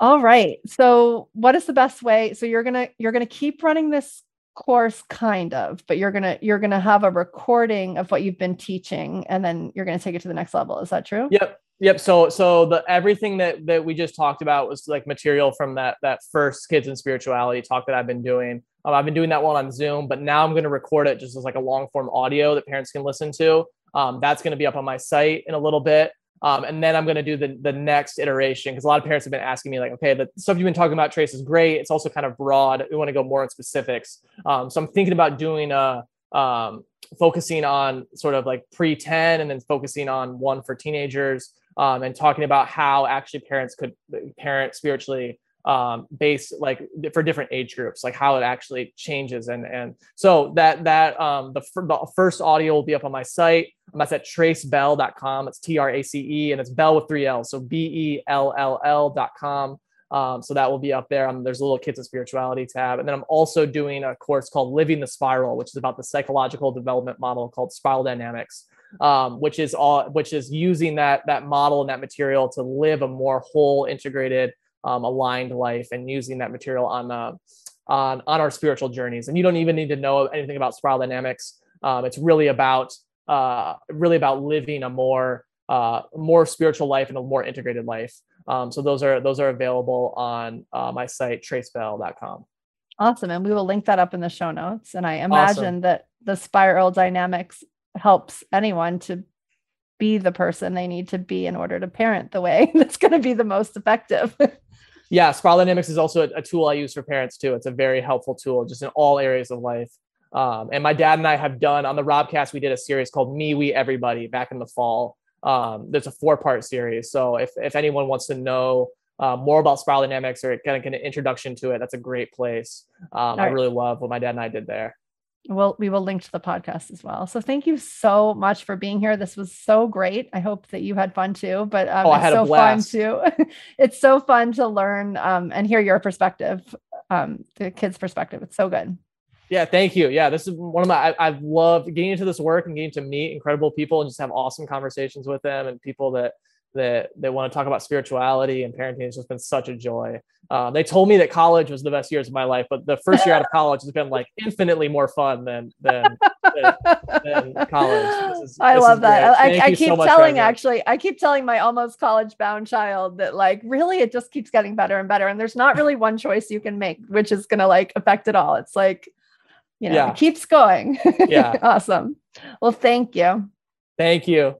All right. So, what is the best way? So you're gonna you're gonna keep running this course, kind of, but you're gonna you're gonna have a recording of what you've been teaching, and then you're gonna take it to the next level. Is that true? Yep. Yep. So so the everything that that we just talked about was like material from that that first kids and spirituality talk that I've been doing. Um, I've been doing that one on Zoom, but now I'm going to record it just as like a long form audio that parents can listen to. Um, that's going to be up on my site in a little bit. Um, and then I'm going to do the the next iteration because a lot of parents have been asking me like, okay, the stuff you've been talking about, Trace, is great. It's also kind of broad. We want to go more in specifics. Um, so I'm thinking about doing a um, focusing on sort of like pre 10 and then focusing on one for teenagers um, and talking about how actually parents could parent spiritually um, based like for different age groups, like how it actually changes. And and so that that um, the, the first audio will be up on my site. Um, that's at tracebelll.com. It's T R A C E and it's Bell with three L's. So B E L L L.com. Um, so that will be up there. Um, there's a little kids and spirituality tab. And then I'm also doing a course called Living the Spiral, which is about the psychological development model called spiral dynamics, um, which is all which is using that that model and that material to live a more whole, integrated, um, aligned life, and using that material on uh, on on our spiritual journeys. And you don't even need to know anything about spiral dynamics. Um, it's really about uh, really about living a more uh, more spiritual life and a more integrated life. Um, so those are those are available on uh, my site tracebelll.com. Awesome. And we will link that up in the show notes. And I imagine that the spiral dynamics helps anyone to be the person they need to be in order to parent the way that's going to be the most effective. Yeah, Spiral Dynamics is also a, a tool I use for parents too. It's a very helpful tool just in all areas of life. Um, and my dad and I have done on the Robcast, we did a series called Me, We, Everybody back in the fall. Um, there's a four part series. So if, if anyone wants to know uh, more about Spiral Dynamics or kind of get an introduction to it, that's a great place. Um, I right. really love what my dad and I did there. Well, we will link to the podcast as well. So thank you so much for being here. This was so great. I hope that you had fun too. But um, Oh, I it's so fun too. it's so fun to learn um, and hear your perspective, um, the kids' perspective. It's so good. Yeah, thank you. Yeah, this is one of my. I, I've loved getting into this work and getting to meet incredible people and just have awesome conversations with them and people that that that want to talk about spirituality and parenting. It's just been such a joy. Um, they told me that college was the best years of my life, but the first year out of college has been like infinitely more fun than than, than, than college. Is, I love that. I, I keep so telling actually, I keep telling my almost college bound child that like really it just keeps getting better and better, and there's not really one choice you can make which is going to like affect it all. It's like you know, yeah. it keeps going. Yeah, awesome. Well, thank you. Thank you.